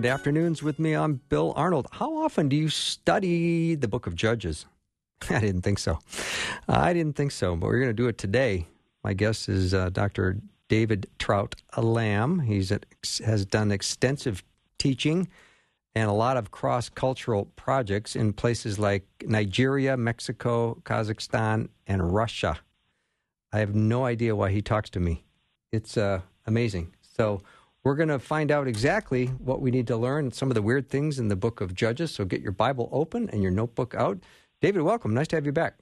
Welcome to Afternoons with me. I'm Bill Arnold. How often do you study the book of Judges? I didn't think so. I didn't think so, but we're going to do it today. My guest is uh, Dr. David Trout Lamb. He has done extensive teaching and a lot of cross cultural projects in places like Nigeria, Mexico, Kazakhstan, and Russia. I have no idea why he talks to me. It's uh, amazing. So, we're going to find out exactly what we need to learn, some of the weird things in the book of Judges. So get your Bible open and your notebook out. David, welcome. Nice to have you back.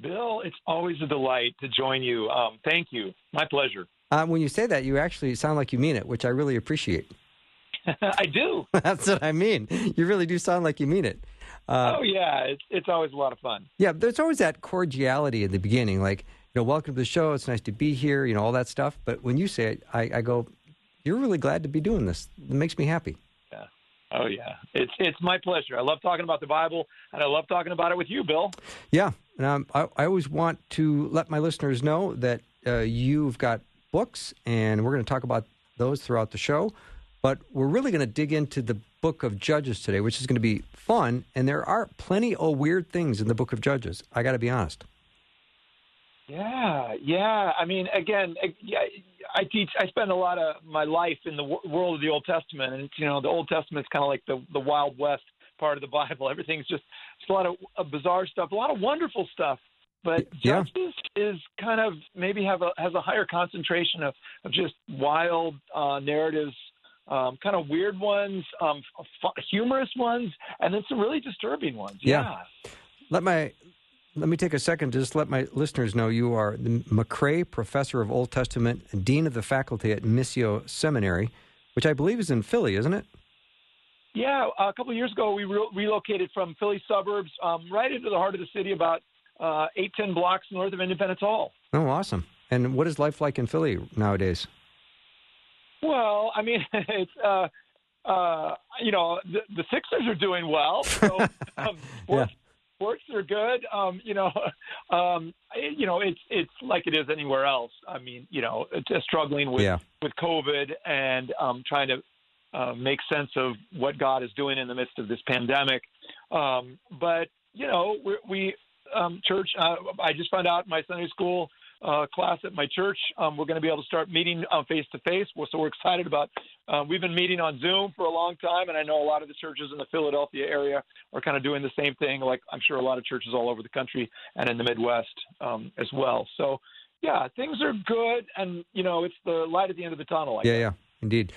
Bill, it's always a delight to join you. Um, thank you. My pleasure. Um, when you say that, you actually sound like you mean it, which I really appreciate. I do. That's what I mean. You really do sound like you mean it. Uh, oh yeah, it's it's always a lot of fun. Yeah, there's always that cordiality in the beginning, like you know, welcome to the show. It's nice to be here. You know, all that stuff. But when you say it, I, I go, you're really glad to be doing this. It makes me happy. Yeah. Oh yeah, it's it's my pleasure. I love talking about the Bible, and I love talking about it with you, Bill. Yeah, and um, I, I always want to let my listeners know that uh, you've got books, and we're going to talk about those throughout the show. But we're really going to dig into the book of Judges today, which is going to be fun. And there are plenty of weird things in the book of Judges. I got to be honest. Yeah, yeah. I mean, again, I teach. I spend a lot of my life in the world of the Old Testament, and you know, the Old Testament is kind of like the the Wild West part of the Bible. Everything's just it's a lot of, of bizarre stuff, a lot of wonderful stuff. But yeah. Judges is kind of maybe have a has a higher concentration of of just wild uh, narratives, um, kind of weird ones, um, humorous ones, and then some really disturbing ones. Yeah. yeah. Let my let me take a second to just let my listeners know you are the MacRae Professor of Old Testament and Dean of the Faculty at Missio Seminary, which I believe is in Philly, isn't it? Yeah, a couple of years ago we re- relocated from Philly suburbs um, right into the heart of the city, about uh, eight ten blocks north of Independence Hall. Oh, awesome! And what is life like in Philly nowadays? Well, I mean, it's uh, uh, you know the, the Sixers are doing well. So, um, yeah sports are good. Um, you know, um, you know, it's it's like it is anywhere else. I mean, you know, just struggling with yeah. with COVID and um, trying to uh, make sense of what God is doing in the midst of this pandemic. Um, but you know, we, we um, church. Uh, I just found out my Sunday school uh, class at my church. Um, we're going to be able to start meeting face to face. So we're excited about. Uh, we've been meeting on Zoom for a long time, and I know a lot of the churches in the Philadelphia area are kind of doing the same thing. Like I'm sure a lot of churches all over the country and in the Midwest um, as well. So yeah, things are good, and you know it's the light at the end of the tunnel. I yeah, guess. yeah, indeed.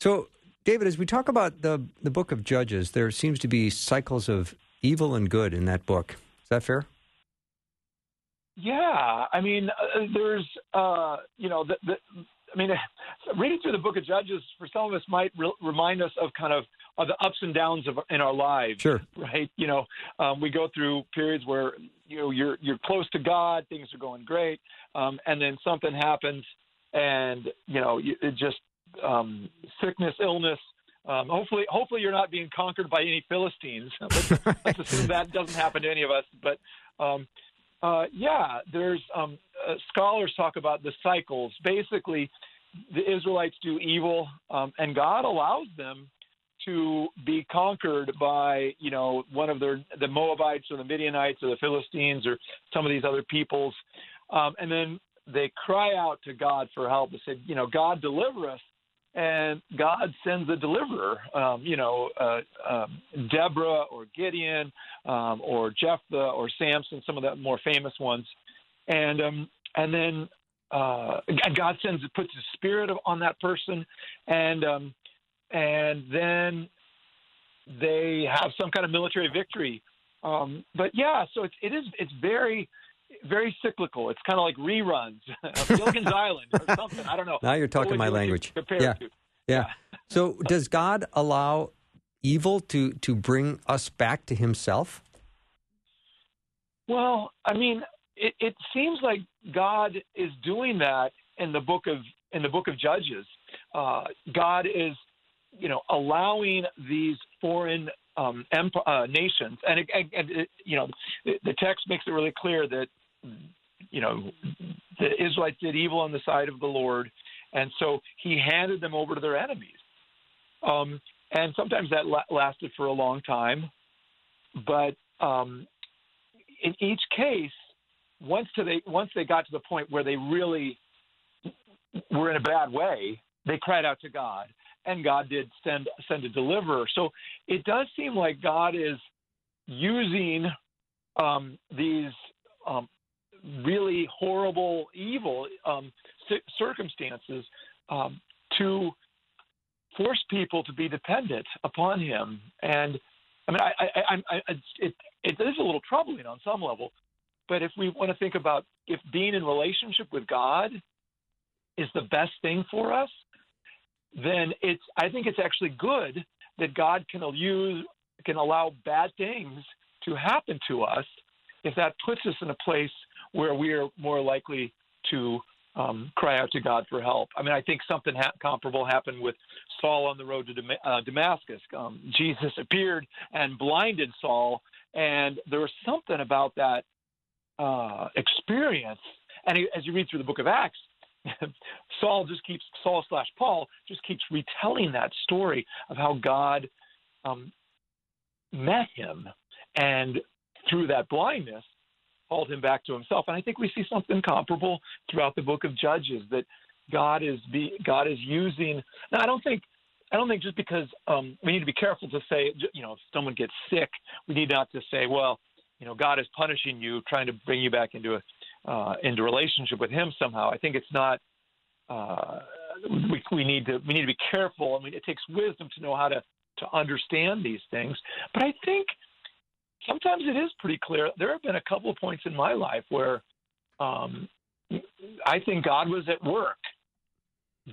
So. David, as we talk about the the book of Judges, there seems to be cycles of evil and good in that book. Is that fair? Yeah, I mean, uh, there's, uh, you know, the, the, I mean, reading through the Book of Judges for some of us might re- remind us of kind of, of the ups and downs of in our lives. Sure. Right. You know, um, we go through periods where you know you're you're close to God, things are going great, um, and then something happens, and you know, it just um, sickness, illness. Um, hopefully, hopefully you're not being conquered by any Philistines. Let's, let's assume that doesn't happen to any of us. But um, uh, yeah, there's um, uh, scholars talk about the cycles. Basically, the Israelites do evil, um, and God allows them to be conquered by, you know, one of their the Moabites or the Midianites or the Philistines or some of these other peoples, um, and then they cry out to God for help. They say, you know, God deliver us and God sends a deliverer, um, you know, uh, um, Deborah or Gideon um, or Jephthah or Samson, some of the more famous ones, and um, and then uh, God sends puts His Spirit on that person, and um, and then they have some kind of military victory. Um, but yeah, so it's it is it's very very cyclical. It's kind of like reruns of Gilligan's Island or something. I don't know. Now you're talking my language. Yeah. yeah. yeah. So does God allow evil to to bring us back to Himself? Well, I mean, it, it seems like God is doing that in the book of in the book of Judges. Uh, God is, you know, allowing these foreign um, emp- uh, nations, and, it, and it, you know, the, the text makes it really clear that, you know, the Israelites did evil on the side of the Lord, and so He handed them over to their enemies. Um, and sometimes that la- lasted for a long time, but um, in each case, once they once they got to the point where they really were in a bad way, they cried out to God, and God did send send a deliverer. So it does seem like God is using um, these um, really horrible, evil um, circumstances um, to force people to be dependent upon Him. And I mean, I, I, I, it, it is a little troubling on some level. But if we want to think about if being in relationship with God is the best thing for us, then it's I think it's actually good that God can use can allow bad things to happen to us if that puts us in a place where we are more likely to um, cry out to God for help. I mean, I think something ha- comparable happened with Saul on the road to uh, Damascus. Um, Jesus appeared and blinded Saul, and there was something about that uh, experience. And as you read through the book of Acts, Saul just keeps Saul slash Paul just keeps retelling that story of how God um, met him and through that blindness called him back to himself. And I think we see something comparable throughout the book of Judges that God is be, God is using. Now I don't think I don't think just because um, we need to be careful to say you know if someone gets sick, we need not to say well you know God is punishing you, trying to bring you back into a uh, into relationship with Him somehow. I think it's not. Uh, we, we need to we need to be careful. I mean, it takes wisdom to know how to to understand these things. But I think sometimes it is pretty clear. There have been a couple of points in my life where um, I think God was at work,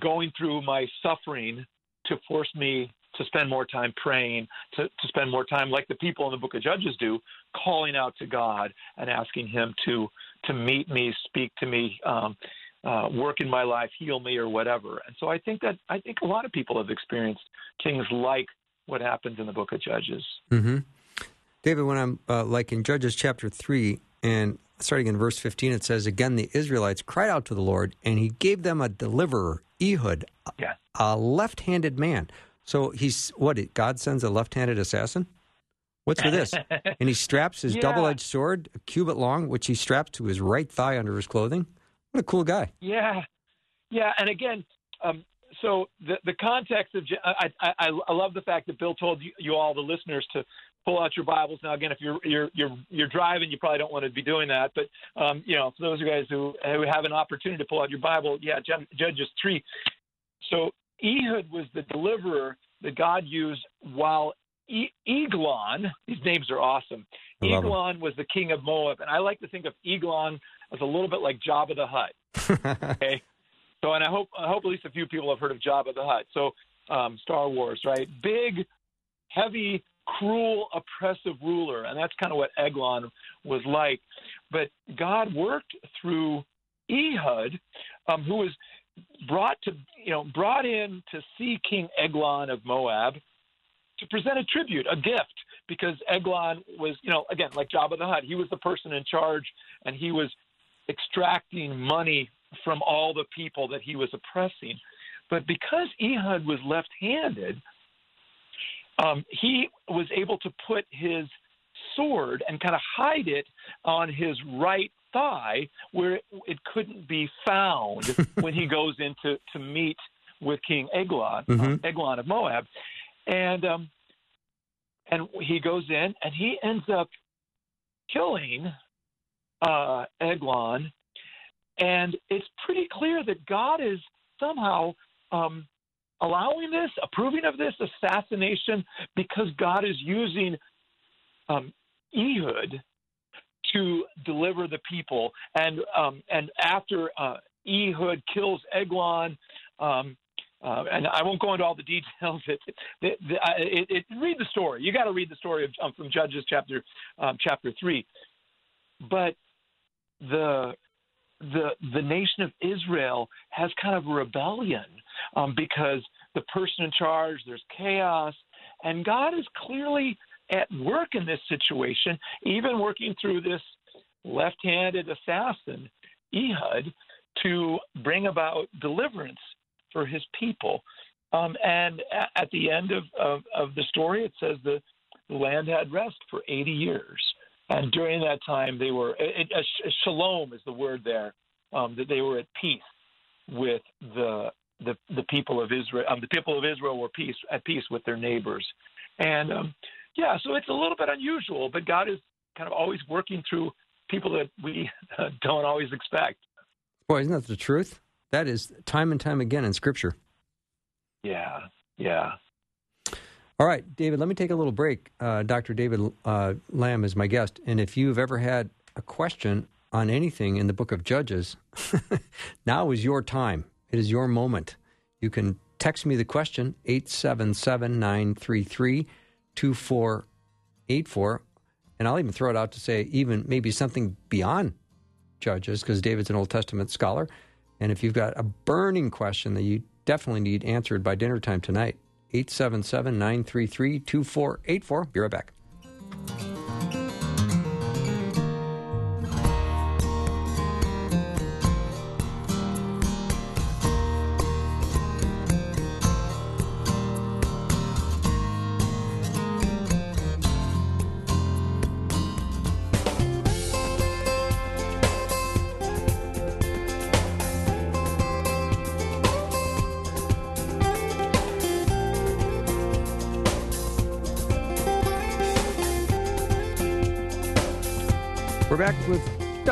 going through my suffering to force me to spend more time praying, to, to spend more time, like the people in the book of Judges do, calling out to God and asking Him to to meet me, speak to me, um, uh, work in my life, heal me, or whatever. And so I think that I think a lot of people have experienced things like what happens in the book of Judges. Mm-hmm. David, when I'm uh, like in Judges chapter three and starting in verse 15, it says, Again, the Israelites cried out to the Lord, and he gave them a deliverer, Ehud, yeah. a left handed man. So he's what? God sends a left-handed assassin. What's with this? and he straps his yeah. double-edged sword, a cubit long, which he straps to his right thigh under his clothing. What a cool guy! Yeah, yeah. And again, um, so the the context of I, I I love the fact that Bill told you, you all the listeners to pull out your Bibles. Now, again, if you're you're you're you're driving, you probably don't want to be doing that. But um, you know, for those of you guys who who have an opportunity to pull out your Bible, yeah, Judges three. So Ehud was the deliverer that God used while e- Eglon, these names are awesome. Eglon was the king of Moab. And I like to think of Eglon as a little bit like Jabba the Hutt. okay. So, and I hope, I hope at least a few people have heard of Jabba the Hutt. So, um, Star Wars, right? Big, heavy, cruel, oppressive ruler. And that's kind of what Eglon was like. But God worked through Ehud, um, who was brought to you know brought in to see King Eglon of Moab to present a tribute, a gift, because Eglon was you know again like Jabba the Hutt, he was the person in charge, and he was extracting money from all the people that he was oppressing. But because Ehud was left-handed, um, he was able to put his sword and kind of hide it on his right thigh where it, couldn't be found when he goes in to, to meet with King Eglon, uh, mm-hmm. uh, Eglon of Moab. And um, and he goes in and he ends up killing uh, Eglon. And it's pretty clear that God is somehow um, allowing this, approving of this assassination, because God is using um, Ehud to deliver the people. And um, and after uh, Ehud kills Eglon. Um, uh, and I won't go into all the details. It, it, it, it read the story. You got to read the story of, um, from Judges chapter um, chapter three. But the the the nation of Israel has kind of a rebellion um, because the person in charge, there's chaos, and God is clearly at work in this situation, even working through this left-handed assassin Ehud to bring about deliverance for his people. Um, and at the end of, of, of, the story, it says the, the land had rest for 80 years. And during that time, they were, it, it, shalom is the word there, um, that they were at peace with the, the, the people of Israel. Um, the people of Israel were peace, at peace with their neighbors. And um, yeah, so it's a little bit unusual, but God is kind of always working through people that we don't always expect. Boy, isn't that the truth? That is time and time again in Scripture. Yeah, yeah. All right, David, let me take a little break. Uh, Dr. David uh, Lamb is my guest. And if you've ever had a question on anything in the book of Judges, now is your time. It is your moment. You can text me the question, 877 933 2484. And I'll even throw it out to say, even maybe something beyond Judges, because David's an Old Testament scholar. And if you've got a burning question that you definitely need answered by dinner time tonight, 877 933 2484. Be right back.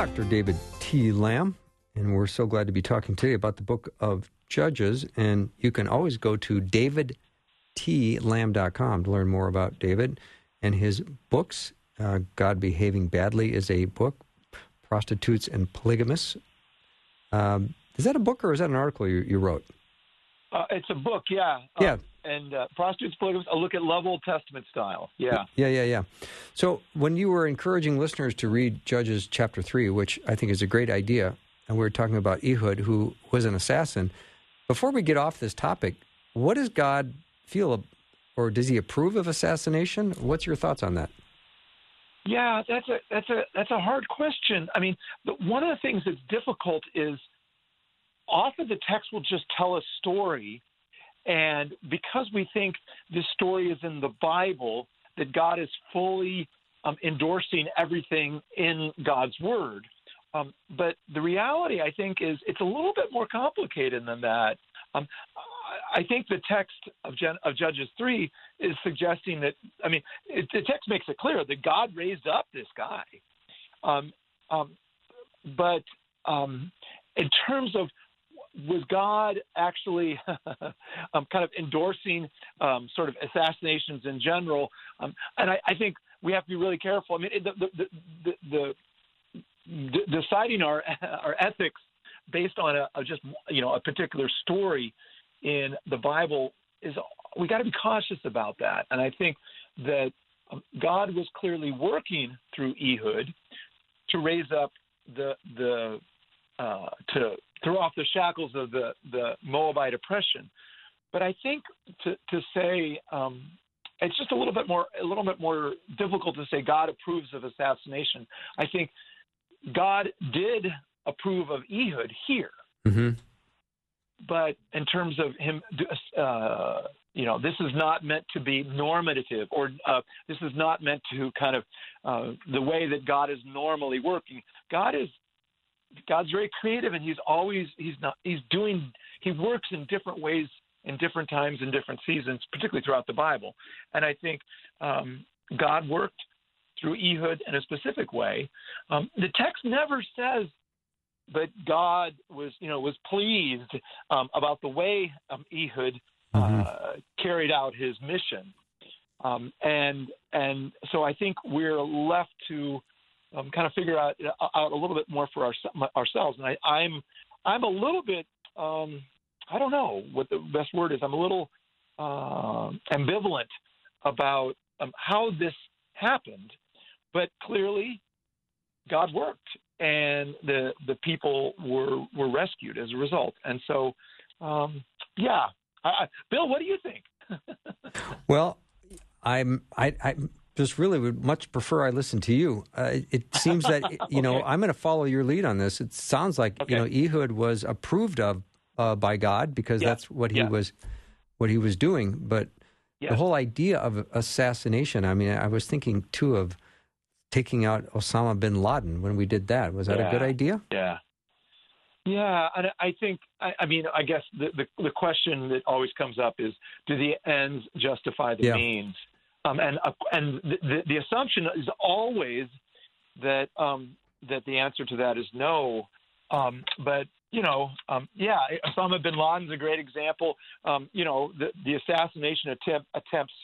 Dr. David T. Lamb, and we're so glad to be talking today about the book of Judges. And you can always go to davidtlamb.com to learn more about David and his books. Uh, God Behaving Badly is a book, Prostitutes and Polygamists. Um, is that a book or is that an article you, you wrote? Uh, it's a book, yeah. Yeah. Um, and uh, prostitutes, polygamists. A look at Love Old Testament style. Yeah. Yeah, yeah, yeah. So when you were encouraging listeners to read Judges chapter three, which I think is a great idea, and we were talking about Ehud, who was an assassin. Before we get off this topic, what does God feel, or does He approve of assassination? What's your thoughts on that? Yeah, that's a that's a that's a hard question. I mean, one of the things that's difficult is often the text will just tell a story and because we think this story is in the Bible, that God is fully um, endorsing everything in God's word. Um, but the reality, I think, is it's a little bit more complicated than that. Um, I think the text of, Gen- of, Judges 3 is suggesting that, I mean, it, the text makes it clear that God raised up this guy. Um, um, but um, in terms of was God actually um, kind of endorsing um, sort of assassinations in general? Um, and I, I, think we have to be really careful. I mean, the, the, the, the deciding our our ethics based on a, a, just you know a particular story in the Bible is we got to be cautious about that. And I think that um, God was clearly working through Ehud to raise up the the uh, to throw off the shackles of the, the Moabite oppression. But I think to, to say um, it's just a little bit more a little bit more difficult to say God approves of assassination. I think God did approve of Ehud here, mm-hmm. but in terms of him, uh, you know, this is not meant to be normative, or uh, this is not meant to kind of uh, the way that God is normally working. God is God's very creative, and He's always He's not He's doing He works in different ways in different times in different seasons, particularly throughout the Bible. And I think um, God worked through Ehud in a specific way. Um, the text never says that God was you know was pleased um, about the way um, Ehud uh, mm-hmm. carried out his mission. Um, and and so I think we're left to um, kind of figure out out a little bit more for our, ourselves. And I, I'm I'm a little bit um, I don't know what the best word is. I'm a little uh, ambivalent about um, how this happened, but clearly God worked, and the the people were were rescued as a result. And so, um, yeah, I, Bill, what do you think? well, I'm I, I just really would much prefer I listen to you. Uh, it seems that you okay. know I'm going to follow your lead on this. It sounds like okay. you know Ehud was approved of uh, by God because yeah. that's what he yeah. was what he was doing. But the whole idea of assassination. I mean, I was thinking too of taking out Osama bin Laden when we did that. Was that yeah. a good idea? Yeah. Yeah, and I think I, I mean I guess the, the, the question that always comes up is do the ends justify the yeah. means? Um, and uh, and the, the, assumption is always that um, that the answer to that is no. Um, but you know, um, yeah, Osama bin Laden's a great example. Um, you know, the, the assassination attempt, attempts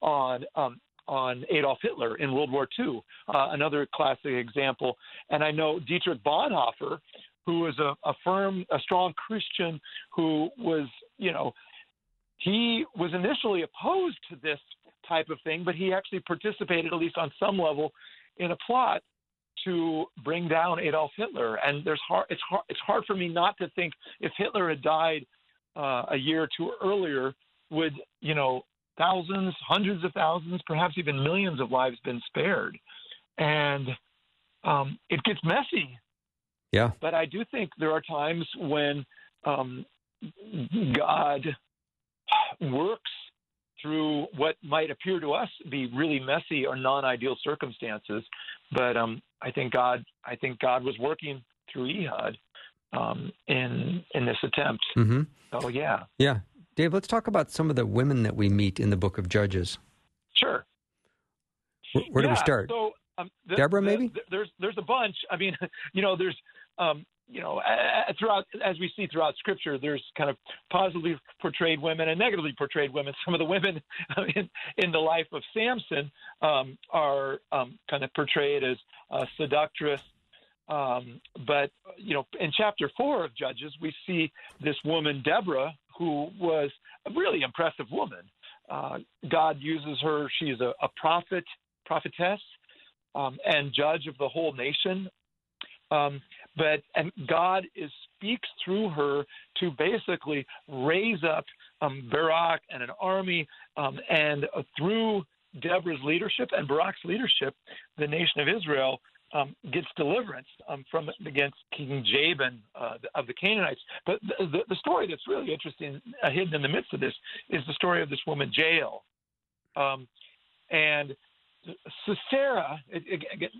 on um, on Adolf Hitler in World War II, uh, another classic example. And I know Dietrich Bonhoeffer, who was a, a firm, a strong Christian, who was, you know, he was initially opposed to this type of thing, but he actually participated, at least on some level, in a plot to bring down Adolf Hitler. And there's hard, it's hard, it's hard for me not to think if Hitler had died uh, a year or two earlier, would you know thousands, hundreds of thousands, perhaps even millions of lives been spared? And um, it gets messy. Yeah. But I do think there are times when um, God works through what might appear to us be really messy or non-ideal circumstances. But um, I think God, I think God was working through Ehud um, in in this attempt. Mm-hmm. So yeah, yeah. Dave, let's talk about some of the women that we meet in the Book of Judges. Sure. Where, where yeah, do we start? So, um, the, Deborah, the, maybe. The, there's there's a bunch. I mean, you know, there's um, you know, throughout as we see throughout Scripture, there's kind of positively portrayed women and negatively portrayed women. Some of the women in, in the life of Samson um, are um, kind of portrayed as uh, seductress. Um, but you know, in chapter four of Judges, we see this woman Deborah, who was a really impressive woman. Uh, God uses her; she's a, a prophet, prophetess, um, and judge of the whole nation. Um, but and God is speaks through her to basically raise up um, Barak and an army, um, and uh, through Deborah's leadership and Barak's leadership, the nation of Israel um, gets deliverance um, from against King Jabin uh, of the Canaanites. But the, the, the, story that's really interesting, uh, hidden in the midst of this, is the story of this woman Jael, um, and Sisera.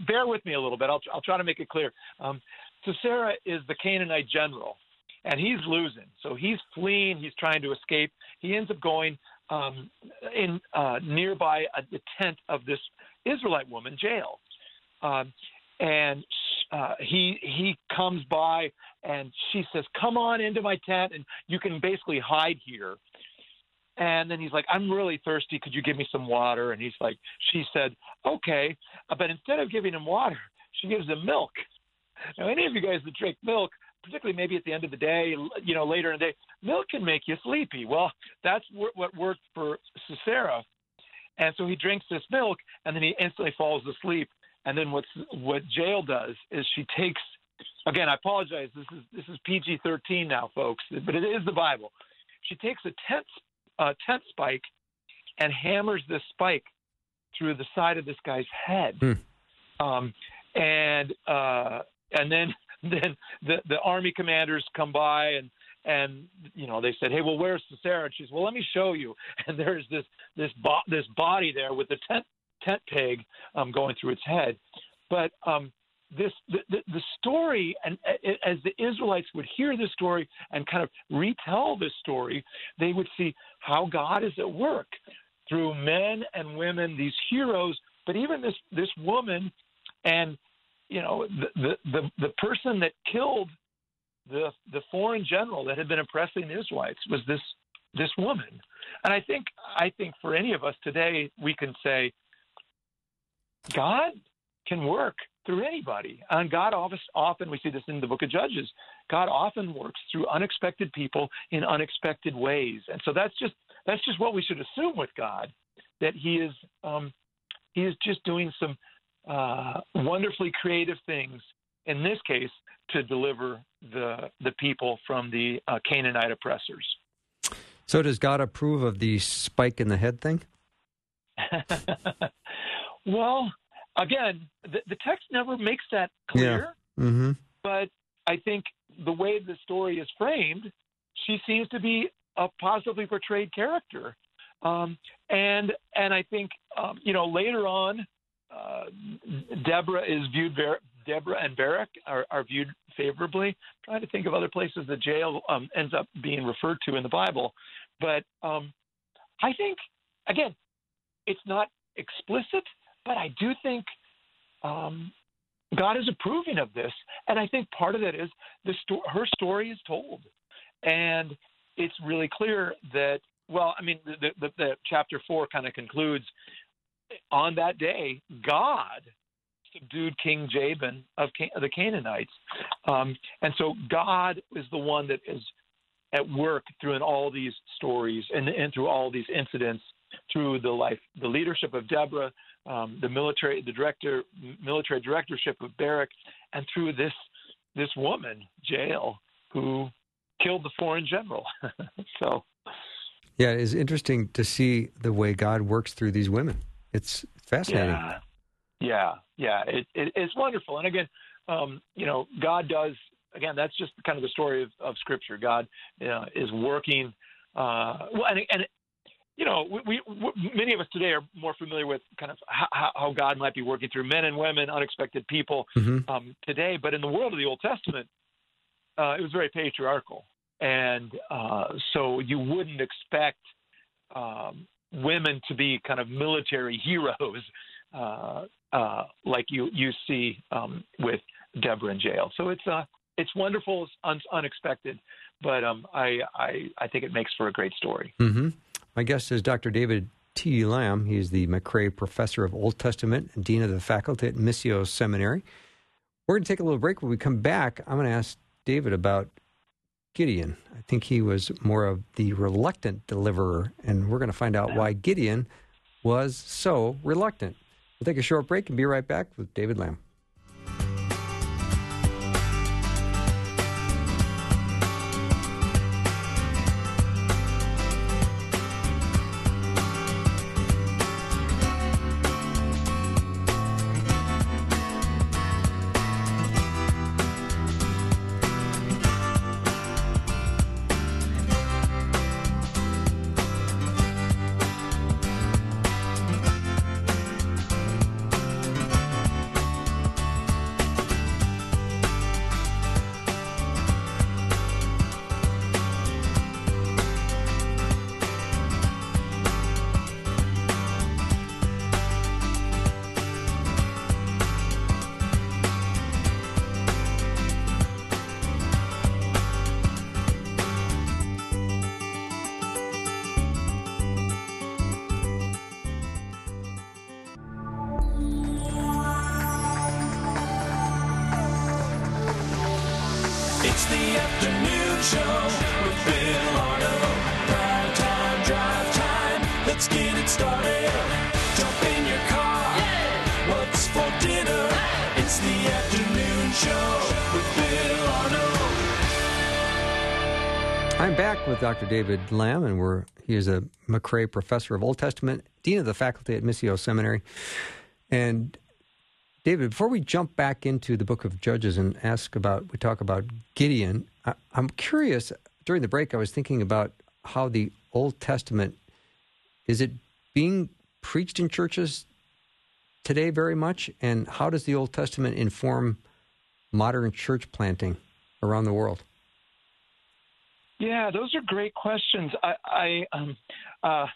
Bear with me a little bit. I'll, I'll try to make it clear. Sisera is the Canaanite general, and he's losing. So he's fleeing. He's trying to escape. He ends up going um, in uh, nearby uh, the tent of this Israelite woman, Jael. Um, and uh, he he comes by and she says, "Come on into my tent, and you can basically hide here." And then he's like, "I'm really thirsty. Could you give me some water?" And he's like, "She said, okay," but instead of giving him water, she gives him milk. Now, any of you guys that drink milk, particularly maybe at the end of the day, you know, later in the day, milk can make you sleepy. Well, that's what worked for Sisera. And so he drinks this milk, and then he instantly falls asleep. And then what's what Jael does is she takes. Again, I apologize. This is this is PG-13 now, folks, but it is the Bible. She takes a tent uh, tent spike and hammers this spike through the side of this guy's head. Hmm. Um, and uh, and then then the the army commanders come by and and you know they said, hey, well, where's Sisera? And she says, well, let me show you. And there's this this bo- this body there with the tent tent peg um, going through its head. But um, this the, the, the story, and as the Israelites would hear this story and kind of retell this story, they would see how God is at work through men and women, these heroes, but even this this woman and you know, the, the, the person that killed the, the foreign general that had been oppressing the Israelites was this, this woman. And I think, I think for any of us today, we can say, God can work through anybody. And God often, we see this in the book of Judges, God often works through unexpected people in unexpected ways. And so that's just that's just what we should assume with God, that He is um, He is just doing some uh, wonderfully creative things. In this case, to deliver the the people from the uh, Canaanite oppressors. So, does God approve of the spike in the head thing? well, again, the, the, text never makes that clear. Yeah. Mm-hmm. But I think the way the story is framed, she seems to be a positively portrayed character. Um, and and I think um, you know later on, uh, Deborah is viewed very, Deborah and Barak are, are viewed favorably. Trying to think of other places the Jael um, ends up being referred to in the Bible, but um, I think again, it's not explicit, but I do think um, God is approving of this, and I think part of that is the sto- her story is told, and it's really clear that. Well, I mean, the, the, the chapter four kind of concludes on that day, God subdued King Jabin of the Canaanites. Um, and so God is the one that is at work through in all these stories and, and through all these incidents, through the life, the leadership of Deborah, um, the military, the director, military directorship of Barak, and through this this woman, Jael, who killed the foreign general. so, yeah, it's interesting to see the way God works through these women. It's fascinating. Yeah, yeah, yeah. It, it, it's wonderful. And again, um, you know, God does. Again, that's just kind of the story of, of Scripture. God uh, is working. Uh, well, and, and you know, we, we, many of us today are more familiar with kind of how, how God might be working through men and women, unexpected people mm-hmm. um, today. But in the world of the Old Testament, uh, it was very patriarchal, and uh, so you wouldn't expect um, women to be kind of military heroes uh, uh, like you you see um, with Deborah and Jael. So it's uh, it's wonderful, it's un- unexpected, but um, I, I I think it makes for a great story. Mm-hmm. My guest is Dr. David T. Lamb. He's the MacRae Professor of Old Testament and Dean of the Faculty at Missio Seminary. We're going to take a little break. When we come back, I'm going to ask David about Gideon. I think he was more of the reluctant deliverer, and we're going to find out why Gideon was so reluctant. We'll take a short break and be right back with David Lamb. Dr. David Lamb, and we're he is a MacRae Professor of Old Testament, Dean of the Faculty at Missio Seminary. And David, before we jump back into the Book of Judges and ask about, we talk about Gideon. I, I'm curious. During the break, I was thinking about how the Old Testament is it being preached in churches today very much, and how does the Old Testament inform modern church planting around the world? Yeah, those are great questions. I, I um, uh,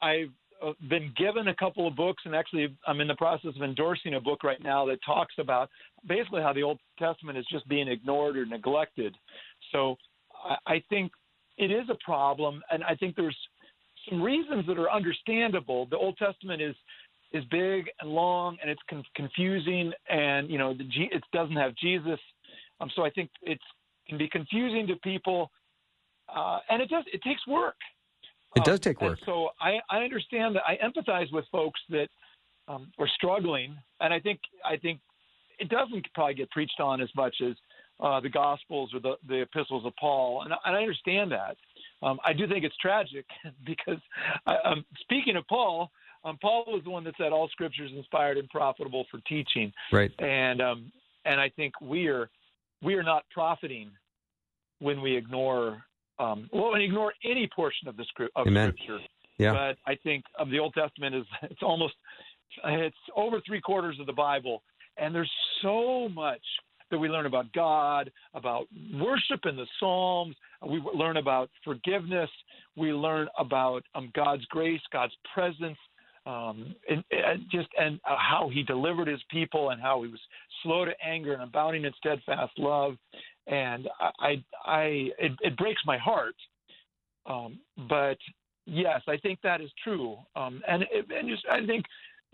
I've uh, been given a couple of books, and actually, I'm in the process of endorsing a book right now that talks about basically how the Old Testament is just being ignored or neglected. So I, think it is a problem, and I think there's some reasons that are understandable. The Old Testament is is big and long and it's con- confusing and you know the G- it doesn't have Jesus. Um, so I think it can be confusing to people, uh, and it does it takes work. It does take Um, work. and so I, I understand that I empathize with folks that um, are struggling, and I think I think it doesn't probably get preached on as much as uh, the Gospels or the, the epistles of Paul, and, I- and I understand that. Um, I do think it's tragic because, I, um, speaking of Paul, um, Paul was the one that said all Scripture is inspired and profitable for teaching, Right. and um, and I think we are we are not profiting when we ignore um, well, and ignore any portion of the script of Amen. Scripture. Yeah. But I think of the Old Testament is it's almost it's over three quarters of the Bible, and there's so much that we learn about God, about worship in the Psalms. We learn about forgiveness. We learn about um, God's grace, God's presence, um, and, and just and uh, how He delivered His people, and how He was slow to anger and abounding in steadfast love. And I, I, it, it breaks my heart. Um, but yes, I think that is true. Um, and and just, I think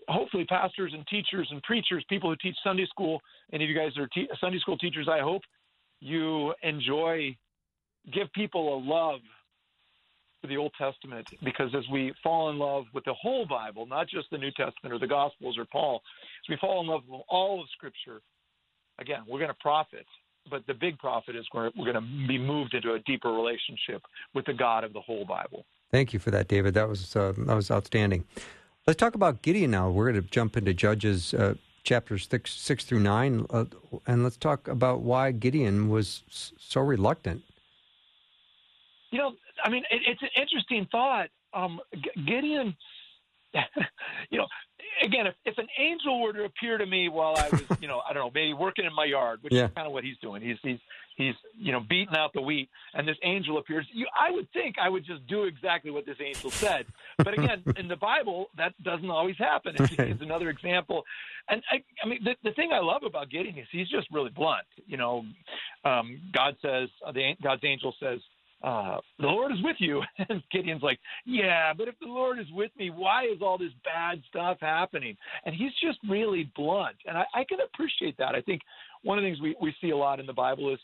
hopefully pastors and teachers and preachers, people who teach Sunday school, any of you guys are te- Sunday school teachers, I hope you enjoy, give people a love for the Old Testament because as we fall in love with the whole Bible, not just the New Testament or the Gospels or Paul, as we fall in love with all of Scripture, again, we're going to profit. But the big profit is we're, we're going to be moved into a deeper relationship with the God of the whole Bible. Thank you for that, David. That was uh, that was outstanding. Let's talk about Gideon now. We're going to jump into Judges uh, chapters six, six through nine, uh, and let's talk about why Gideon was so reluctant. You know, I mean, it, it's an interesting thought. Um, G- Gideon, you know, again, if, if an angel were to appear to me while I was, you know, I don't know, maybe working in my yard, which Yeah. is kind of what he's doing. He's he's he's you know beating out the wheat, and this angel appears. You, I would think I would just do exactly what this angel said. But again, in the Bible, that doesn't always happen. It's, it's another example. And I, I mean, the, the thing I love about Gideon is he's just really blunt. You know, um, God says, uh, the, God's angel says, uh, the Lord is with you. And Gideon's like, yeah, but if the Lord is with me, why is all this bad stuff happening? And he's just really blunt. And I, I can appreciate that. I think one of the things we, we see a lot in the Bible is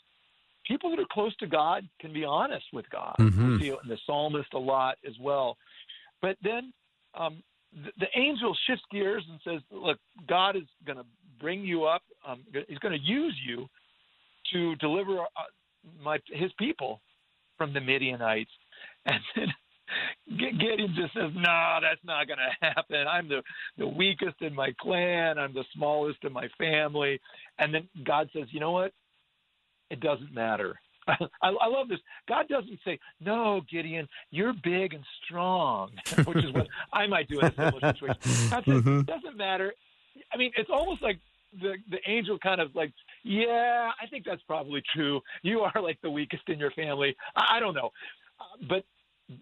people that are close to God can be honest with God. Mhm. We see it in the psalmist a lot as well. But then um, the, the angel shifts gears and says, look, God is going to bring you up. Um, he's going to use you to deliver uh, my his people from the Midianites. And then Gideon just says, "No, that's not going to happen. I'm the the weakest in my clan. I'm the smallest in my family." And then God says, "You know what? It doesn't matter." I, I love this. God doesn't say, "No, Gideon, you're big and strong," which is what I might do in a similar situation. God says, Mhm. "It doesn't matter." I mean, it's almost like the the angel kind of like, "Yeah, I think that's probably true. You are like the weakest in your family. I, I don't know, uh, but."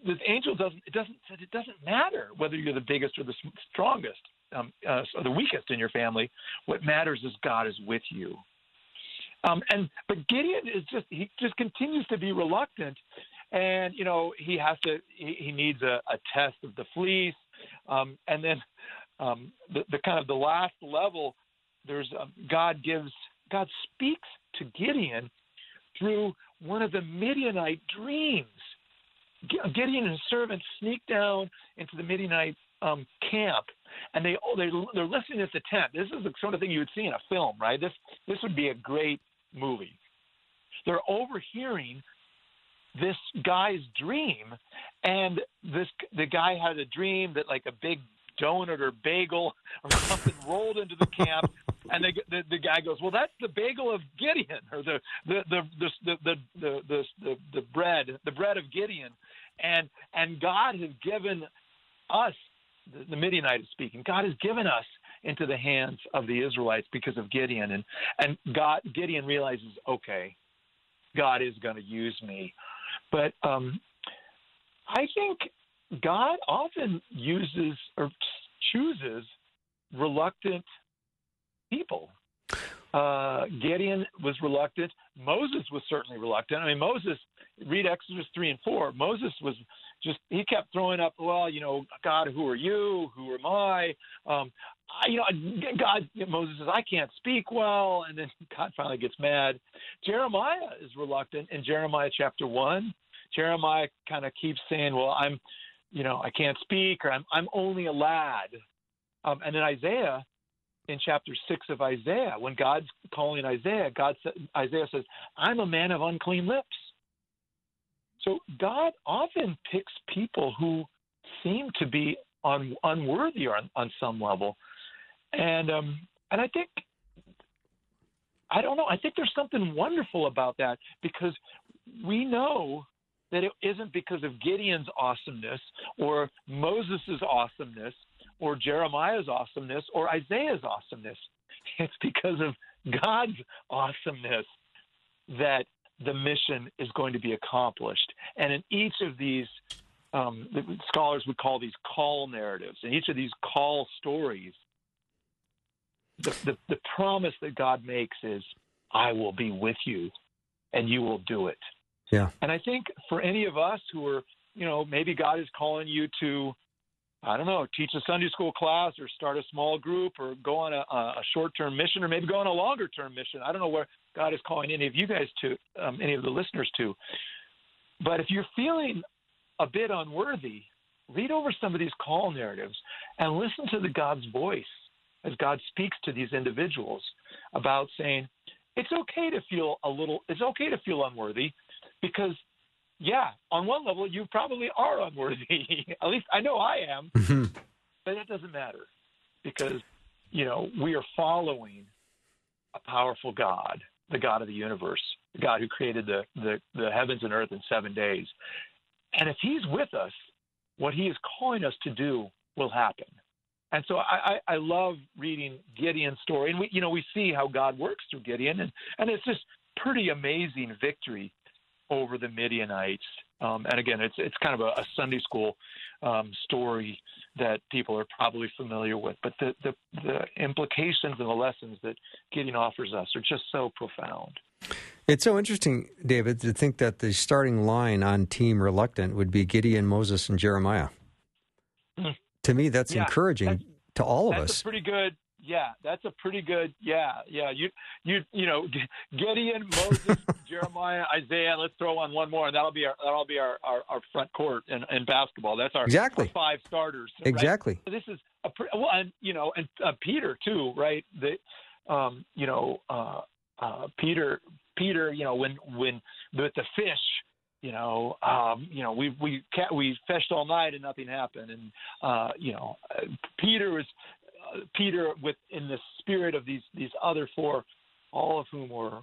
the angel doesn't it doesn't it doesn't matter whether you're the biggest or the strongest um, uh, or the weakest in your family. What matters is God is with you. Um, and but Gideon is just he just continues to be reluctant, and you know he has to he, he needs a, a test of the fleece, um, and then um, the, the kind of the last level. There's um, God gives God speaks to Gideon through one of the Midianite dreams. Gideon and his servants sneak down into the Midianite um, camp, and they oh, they they're listening at the tent. This is the sort of thing you would see in a film, right? This this would be a great movie. They're overhearing this guy's dream, and this the guy had a dream that like a big donut or bagel or something rolled into the camp. And they, the the guy goes, well, that's the bagel of Gideon, or the the the the the the the, the, the, bread, the bread of Gideon, and and God has given us, the, the Midianite is speaking. God has given us into the hands of the Israelites because of Gideon, and and God Gideon realizes, okay, God is going to use me, but um, I think God often uses or chooses reluctant people. Uh, Gideon was reluctant. Moses was certainly reluctant. I mean, Moses, read Exodus 3 and 4. Moses was just, he kept throwing up, well, you know, God, who are you? Who am I? Um, I, you know, God, Moses says, I can't speak well. And then God finally gets mad. Jeremiah is reluctant in Jeremiah chapter 1. Jeremiah kind of keeps saying, well, I'm, you know, I can't speak or I'm, I'm only a lad. Um, and then Isaiah, in chapter six of Isaiah, when God's calling Isaiah, God Isaiah says, "I'm a man of unclean lips." So God often picks people who seem to be un, unworthy on, on some level, and um, and I think I don't know. I think there's something wonderful about that because we know that it isn't because of Gideon's awesomeness or Moses' awesomeness or Jeremiah's awesomeness or Isaiah's awesomeness. It's because of God's awesomeness that the mission is going to be accomplished. And in each of these, um, the scholars would call these call narratives, in each of these call stories, the, the, the promise that God makes is, I will be with you and you will do it. Yeah. And I think for any of us who are, you know, maybe God is calling you to I don't know, teach a Sunday school class or start a small group or go on a, a short term mission or maybe go on a longer term mission. I don't know where God is calling any of you guys to, um, any of the listeners to. But if you're feeling a bit unworthy, read over some of these call narratives and listen to the God's voice as God speaks to these individuals about saying, it's okay to feel a little, it's okay to feel unworthy because yeah, on one level, you probably are unworthy. At least I know I am. Mm-hmm. But it doesn't matter because, you know, we are following a powerful God, the God of the universe, the God who created the, the, the heavens and earth in seven days. And if He's with us, what He is calling us to do will happen. And so I, I, I love reading Gideon's story, and we, you know, we see how God works through Gideon, and, and it's just pretty amazing victory over the Midianites. Um, and again, it's it's kind of a, a Sunday school um, story that people are probably familiar with. But the, the the implications and the lessons that Gideon offers us are just so profound. It's so interesting, David, to think that the starting line on Team Reluctant would be Gideon, Moses, and Jeremiah. Mm. To me, that's yeah, encouraging that's, to all of us. pretty good yeah, that's a pretty good. Yeah, yeah. You you you know, Gideon, Moses, Jeremiah, Isaiah. Let's throw on one more, and that'll be our that'll be our our, our front court in, in basketball. That's our exactly our five starters. Right? Exactly. So this is a well, and you know, and uh, Peter too, right? The um, you know, uh, uh, Peter Peter, you know, when when with the fish you know, um, you know, we we we fished all night and nothing happened, and uh, you know, uh, Peter was Peter, with in the spirit of these these other four, all of whom were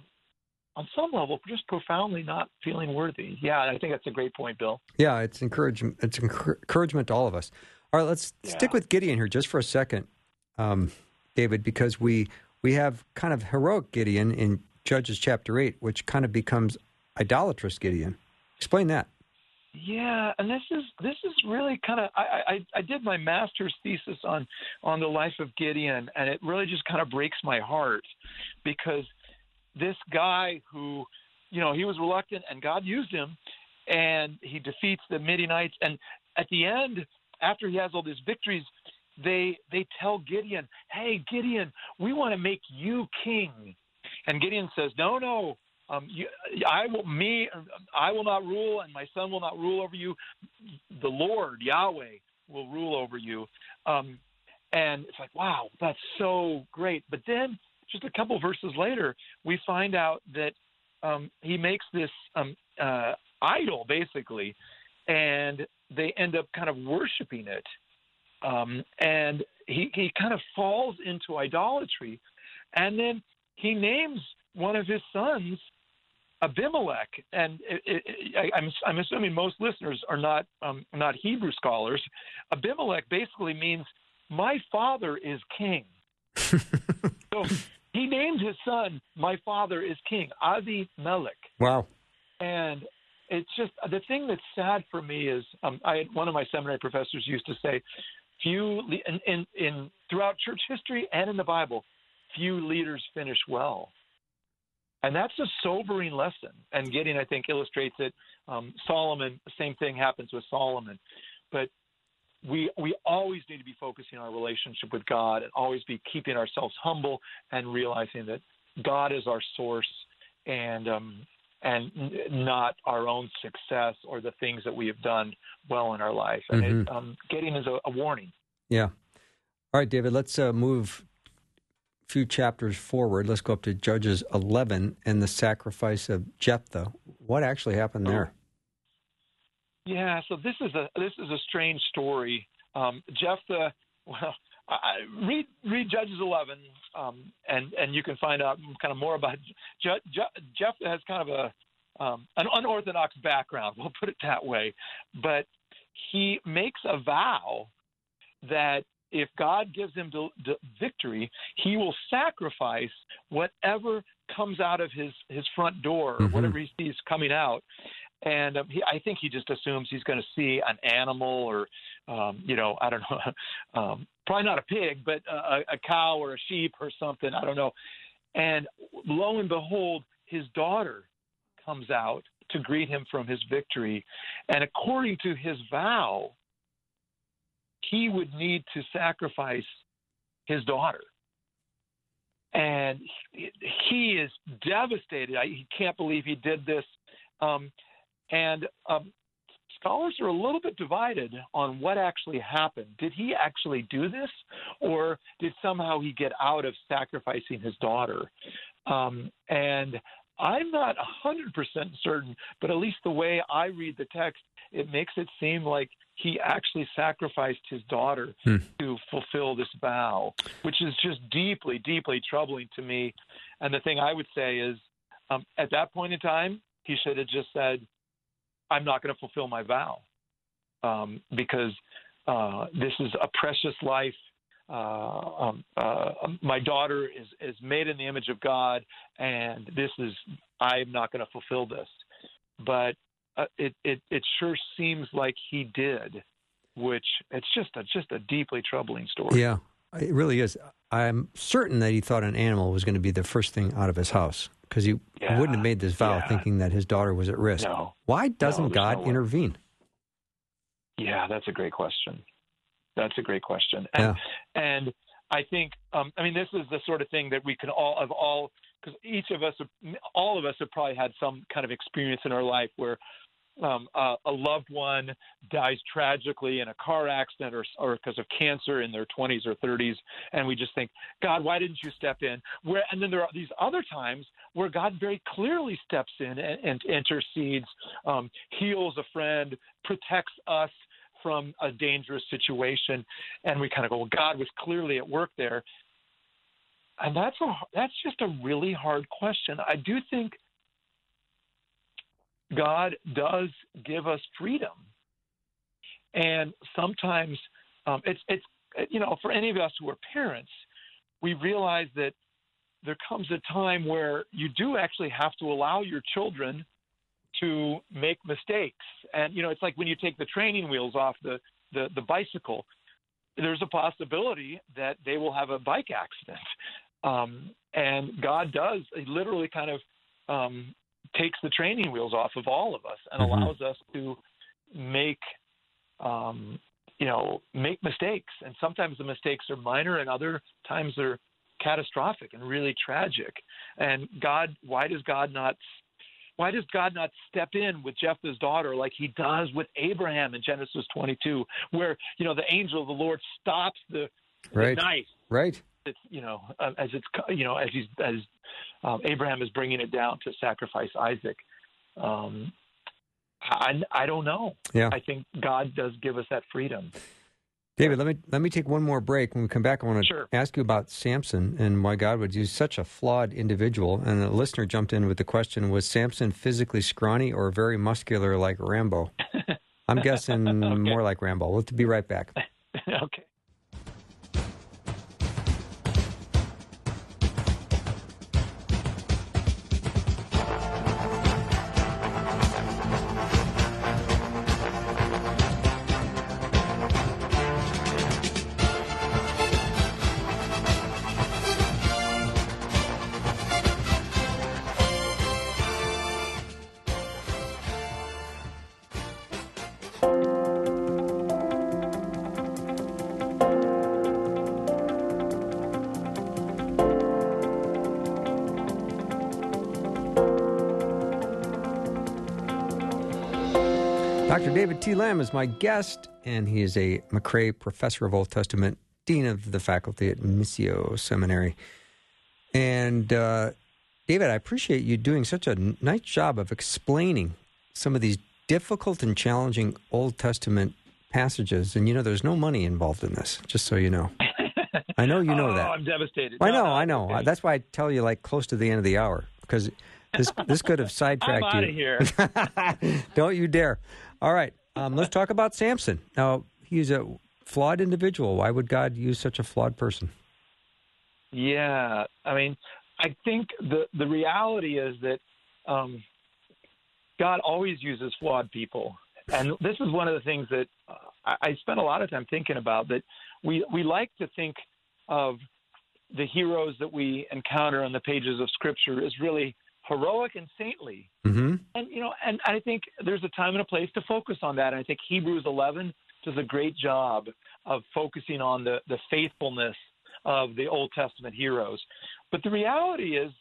on some level just profoundly not feeling worthy. Yeah, I think that's a great point, Bill. Yeah, it's encouragement. It's encouragement to all of us. All right, let's yeah. stick with Gideon here just for a second, um, David, because we we have kind of heroic Gideon in Judges chapter eight, which kind of becomes idolatrous Gideon. Explain that. Yeah, and this is this is really kind of I, I I did my master's thesis on on the life of Gideon, and it really just kind of breaks my heart because this guy who, you know, he was reluctant, and God used him, and he defeats the Midianites, and at the end, after he has all these victories, they they tell Gideon, "Hey, Gideon, we want to make you king," and Gideon says, "No, no." Um, you, I will me I will not rule, and my son will not rule over you. The Lord Yahweh will rule over you. Um, and it's like, wow, that's so great. But then, just a couple verses later, we find out that um, he makes this um, uh, idol, basically, and they end up kind of worshiping it. Um, and he, he kind of falls into idolatry. And then he names one of his sons Abimelech, and it, it, I, am I'm assuming most listeners are not um, not Hebrew scholars. Abimelech basically means my father is king. so he named his son "My father is king," Abimelech. Wow. And it's just the thing that's sad for me is um, I had one of my seminary professors used to say, few in, in, in throughout church history and in the Bible, few leaders finish well and that's a sobering lesson. And Gideon, I think, illustrates it. Um, Solomon, same thing happens with Solomon, but we we always need to be focusing on our relationship with God and always be keeping ourselves humble and realizing that God is our source and um, and not our own success or the things that we have done well in our life. And mm-hmm. it, um, Gideon is a, a, warning. Yeah. All right, David. Let's uh, move few chapters forward. Let's go up to Judges 11 and the sacrifice of Jephthah. What actually happened there? Yeah, so this is a this is a strange story. Um, Jephthah, well, I, read read Judges 11, um, and and you can find out kind of more about Je- Je- Jephthah has kind of a um, an unorthodox background. We'll put it that way, but he makes a vow that if God gives him the, victory, he will sacrifice whatever comes out of his his front door, mm-hmm. whatever he sees coming out, and um, he, I think he just assumes he's going to see an animal or, um, you know, I don't know, um, probably not a pig, but a, a cow or a sheep or something. I don't know. And lo and behold, his daughter comes out to greet him from his victory, and according to his vow, he would need to sacrifice his daughter and he is devastated. I, he can't believe he did this. Um, and um, scholars are a little bit divided on what actually happened. Did he actually do this, or did somehow he get out of sacrificing his daughter? Um, and I'm not 100% certain, but at least the way I read the text, it makes it seem like he actually sacrificed his daughter hmm. to fulfill this vow, which is just deeply, deeply troubling to me. And the thing I would say is, um, at that point in time, he should have just said, I'm not going to fulfill my vow um, because uh, this is a precious life. Uh, um, uh, my daughter is, is made in the image of God, and this is I'm not going to fulfill this. But uh, it, it it sure seems like he did, which it's just a just a deeply troubling story. Yeah, it really is. I'm certain that he thought an animal was going to be the first thing out of his house because he yeah, wouldn't have made this vow yeah. thinking that his daughter was at risk. No, Why doesn't no, God no intervene? Yeah, that's a great question. That's a great question. And, yeah. and I think, um, I mean, this is the sort of thing that we can all of all, because each of us, all of us have probably had some kind of experience in our life where um, uh, a loved one dies tragically in a car accident or, or because of cancer in their 20s or 30s, and we just think, God, why didn't you step in? Where, and then there are these other times where God very clearly steps in and, and intercedes, um, heals a friend, protects us from a dangerous situation, and we kind of go, well, God was clearly at work there. And that's a that's just a really hard question. I do think God does give us freedom, and sometimes um, it's it's you know for any of us who are parents, we realize that there comes a time where you do actually have to allow your children to make mistakes, and you know it's like when you take the training wheels off the the, the bicycle, there's a possibility that they will have a bike accident. Um, and God does He literally kind of um, takes the training wheels off of all of us and mm-hmm. allows us to make um, you know make mistakes and sometimes the mistakes are minor and other times they're catastrophic and really tragic and god why does god not why does God not step in with Jephthah's daughter like he does with Abraham in Genesis 22, where you know the angel of the Lord stops the, right. the knife, right? It's you know uh, as it's you know as he's as um, Abraham is bringing it down to sacrifice Isaac. Um, I, I don't know. Yeah. I think God does give us that freedom. David, let me let me take one more break. When we come back, I want to sure. ask you about Samson and why God would use such a flawed individual. And a listener jumped in with the question: Was Samson physically scrawny or very muscular like Rambo? I'm guessing okay. more like Rambo. We'll be right back. okay. T. Lamb is my guest, and he is a MacRae Professor of Old Testament, Dean of the faculty at Missio Seminary. And uh, David, I appreciate you doing such a nice job of explaining some of these difficult and challenging Old Testament passages. And you know, there's no money involved in this, just so you know. I know you know oh, that. I'm devastated. I No, know, no, I know. okay. That's why I tell you like close to the end of the hour because this this could have sidetracked I'm sidetracked out of you. here. Don't you dare. All right, um, let's talk about Samson. Now, he's a flawed individual. Why would God use such a flawed person? Yeah, I mean, I think the the reality is that um, God always uses flawed people, and this is one of the things that uh, I, I spent a lot of time thinking about. That we we like to think of the heroes that we encounter on the pages of Scripture as really heroic and saintly, Mm-hmm. and you know, and I think there's a time and a place to focus on that. And I think Hebrews 11 does a great job of focusing on the the faithfulness of the Old Testament heroes. But the reality is,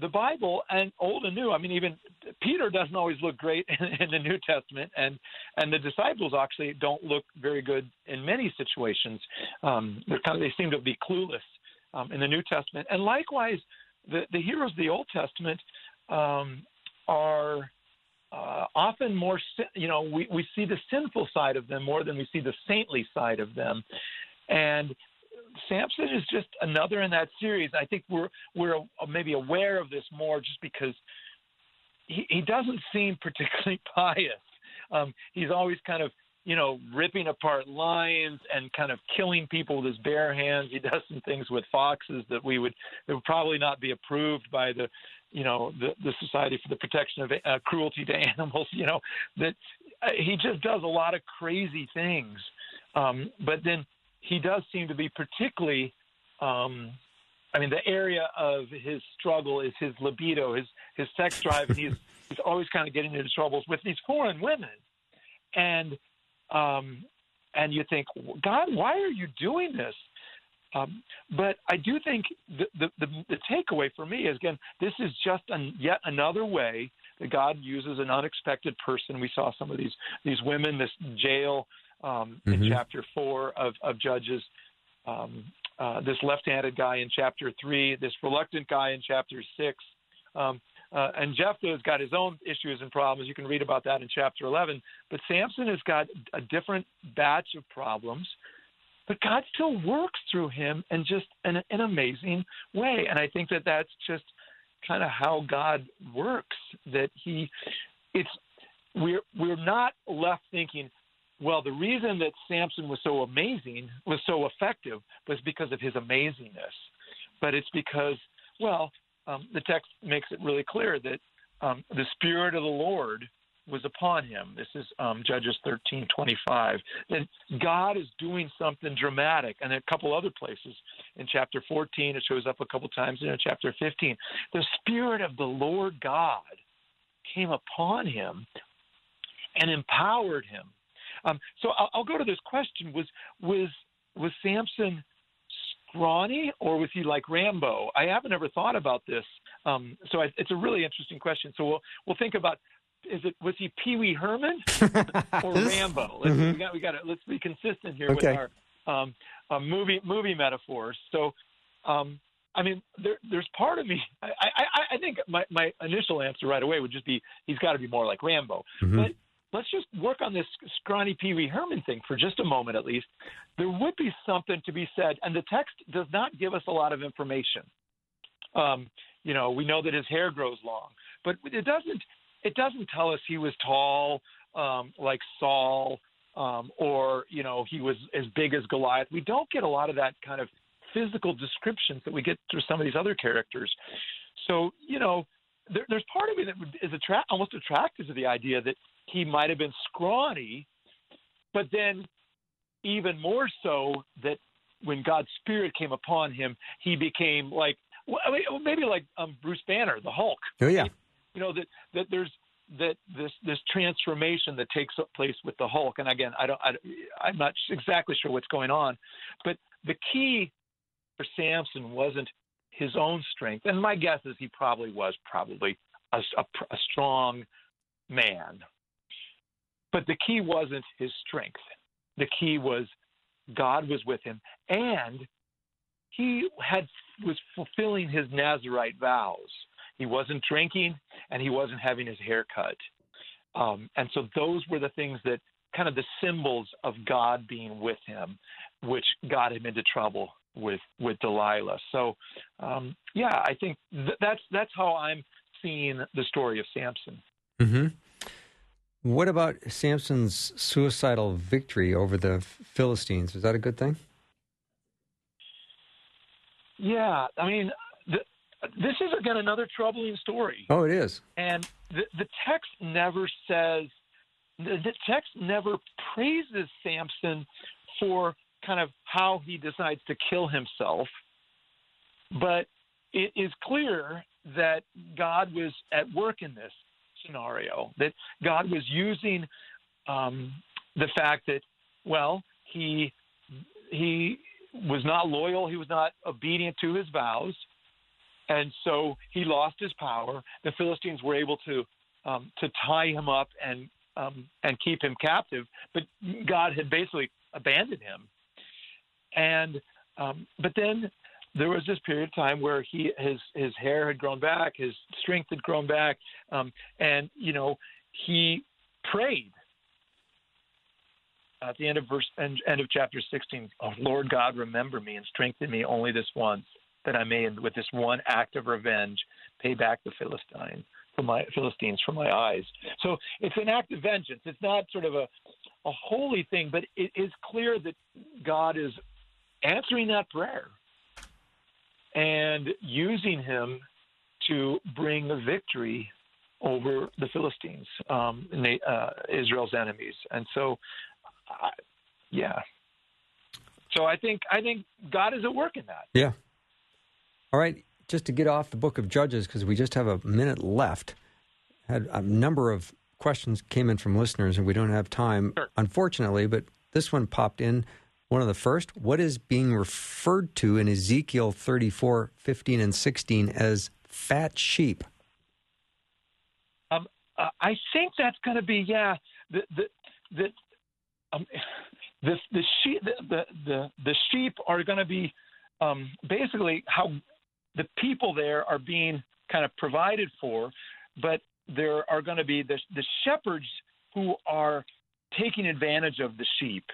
the Bible and Old and New. I mean, even Peter doesn't always look great in, in the New Testament, and and the disciples actually don't look very good in many situations. Um, they're kind of they seem to be clueless um, in the New Testament, and likewise, the the heroes of the Old Testament um, are uh, often more, you know, we, we see the sinful side of them more than we see the saintly side of them. And Samson is just another in that series. I think we're we're maybe aware of this more just because he, he doesn't seem particularly pious. Um, he's always kind of you know ripping apart lions and kind of killing people with his bare hands. He does some things with foxes that we would that would probably not be approved by the you know the the Society for the Protection of uh, Cruelty to Animals. You know that uh, he just does a lot of crazy things. Um, but then he does seem to be particularly um, I mean, the area of his struggle is his libido, his his sex drive, and he's he's always kind of getting into troubles with these foreign women, and um, and you think, God, why are you doing this? Um, but I do think the, the the the takeaway for me is again, this is just an, yet another way that God uses an unexpected person. We saw some of these these women, this Jael um, in Mhm. chapter four of of Judges. Um, uh, this left-handed guy in chapter three, this reluctant guy in chapter six, um, uh, and Jephthah's got his own issues and problems. You can read about that in chapter 11. But Samson has got a different batch of problems, but God still works through him in just an, an amazing way. And I think that that's just kind of how God works. That He, it's we're we're not left thinking, well, the reason that Samson was so amazing, was so effective, was because of his amazingness. But it's because, well, um, the text makes it really clear that um, the Spirit of the Lord was upon him. This is um, Judges 13:25. That God is doing something dramatic, and a couple other places in chapter 14 it shows up a couple times, in chapter 15, the Spirit of the Lord God came upon him and empowered him. Um, so I'll, I'll go to this question: Was was was Samson scrawny, or was he like Rambo? I haven't ever thought about this. Um, so I, it's a really interesting question. So we'll we'll think about: Is it was he Pee Wee Herman or Rambo? Let's, Mhm. We got we got to let's be consistent here Okay. with our um, uh, movie movie metaphors. So. Um, I mean, there, there's part of me. I, I, I think my, my initial answer right away would just be he's got to be more like Rambo. Mhm. But let's just work on this scrawny Pee Wee Herman thing for just a moment, at least. There would be something to be said, and the text does not give us a lot of information. Um, you know, we know that his hair grows long, but it doesn't. It doesn't tell us he was tall, um, like Saul, um, or you know, he was as big as Goliath. We don't get a lot of that kind of physical descriptions that we get through some of these other characters. So, you know, there, there's part of me that is attra- almost attracted to the idea that he might have been scrawny, but then even more so that when God's Spirit came upon him, he became like well, I mean, maybe like um, Bruce Banner, the Hulk. Oh yeah. You know that that there's that this this transformation that takes place with the Hulk. And again, I don't, I, I'm not exactly sure what's going on, but the key for Samson wasn't his own strength, and my guess is he probably was probably a, a, a strong man. but the key wasn't his strength. The key was God was with him, and he had was fulfilling his Nazarite vows. He wasn't drinking, and he wasn't having his hair cut. Um, and so those were the things that kind of the symbols of God being with him, which got him into trouble with with Delilah. So, um, yeah, I think th- that's that's how I'm seeing the story of Samson. Mm-hmm. What about Samson's suicidal victory over the Philistines? Is that a good thing? Yeah, I mean, this is again another troubling story. Oh, it is. And the, the text never says, the, the text never praises Samson for kind of how he decides to kill himself. But it is clear that God was at work in this scenario, that God was using um, the fact that, well, he he was not loyal, he was not obedient to his vows, and so he lost his power. The Philistines were able to um, to tie him up and um, and keep him captive, but God had basically abandoned him. And um, but then there was this period of time where he his his hair had grown back, his strength had grown back, um, and you know he prayed at the end of verse end, end of chapter 16. Oh, Lord God, remember me and strengthen me only this once, that I may, with this one act of revenge, pay back the Philistine for my Philistines from my eyes. So it's an act of vengeance. It's not sort of a a holy thing, but it is clear that God is answering that prayer and using him to bring a victory over the Philistines, um, uh, Israel's enemies. And so, yeah. So I think I think God is at work in that. Yeah. All right. Just to get off the book of Judges, because we just have a minute left. Had a number of questions came in from listeners, and we don't have time, sure. unfortunately. But this one popped in one of the first. What is being referred to in Ezekiel 34, 15, and 16 as fat sheep? Um, uh, I think that's going to be, yeah, the, the, the, um, the, the, sheep, the, the, the, the sheep are going to be um, basically how the people there are being kind of provided for, but there are going to be the, the shepherds who are taking advantage of the sheep,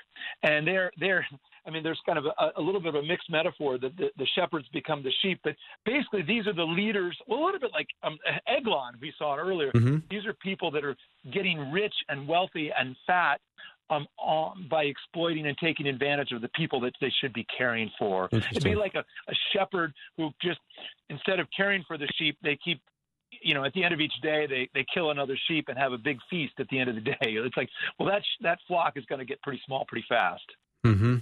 and they're they're. I mean, there's kind of a, a little bit of a mixed metaphor that the, the, shepherds become the sheep, but basically these are the leaders. Well, a little bit like um, Eglon we saw earlier. Mm-hmm. These are people that are getting rich and wealthy and fat um, on, by exploiting and taking advantage of the people that they should be caring for. It'd be like a, a shepherd who just instead of caring for the sheep, they keep you know, at the end of each day, they they kill another sheep and have a big feast at the end of the day. It's like, well, that that flock is going to get pretty small pretty fast. Mm-hmm.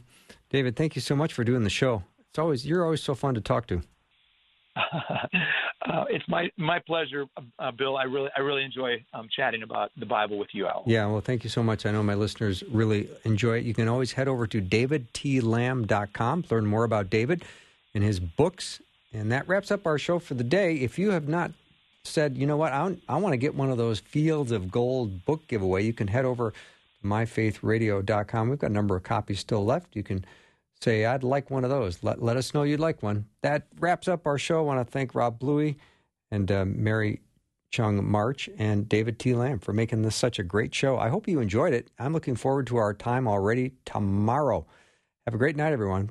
David, thank you so much for doing the show. It's always you're always so fun to talk to. uh, it's my my pleasure, uh, Bill. I really I really enjoy um, chatting about the Bible with you, Al. Yeah, well, thank you so much. I know my listeners really enjoy it. You can always head over to davidtlamb.com, learn more about David and his books. And that wraps up our show for the day. If you have not said, you know what, I, I want to get one of those Fields of Gold book giveaway, you can head over to myfaithradio.com. We've got a number of copies still left. You can say, I'd like one of those. Let, let us know you'd like one. That wraps up our show. I want to thank Rob Bluey and uh, Mary Chung March and David T. Lamb for making this such a great show. I hope you enjoyed it. I'm looking forward to our time already tomorrow. Have a great night, everyone.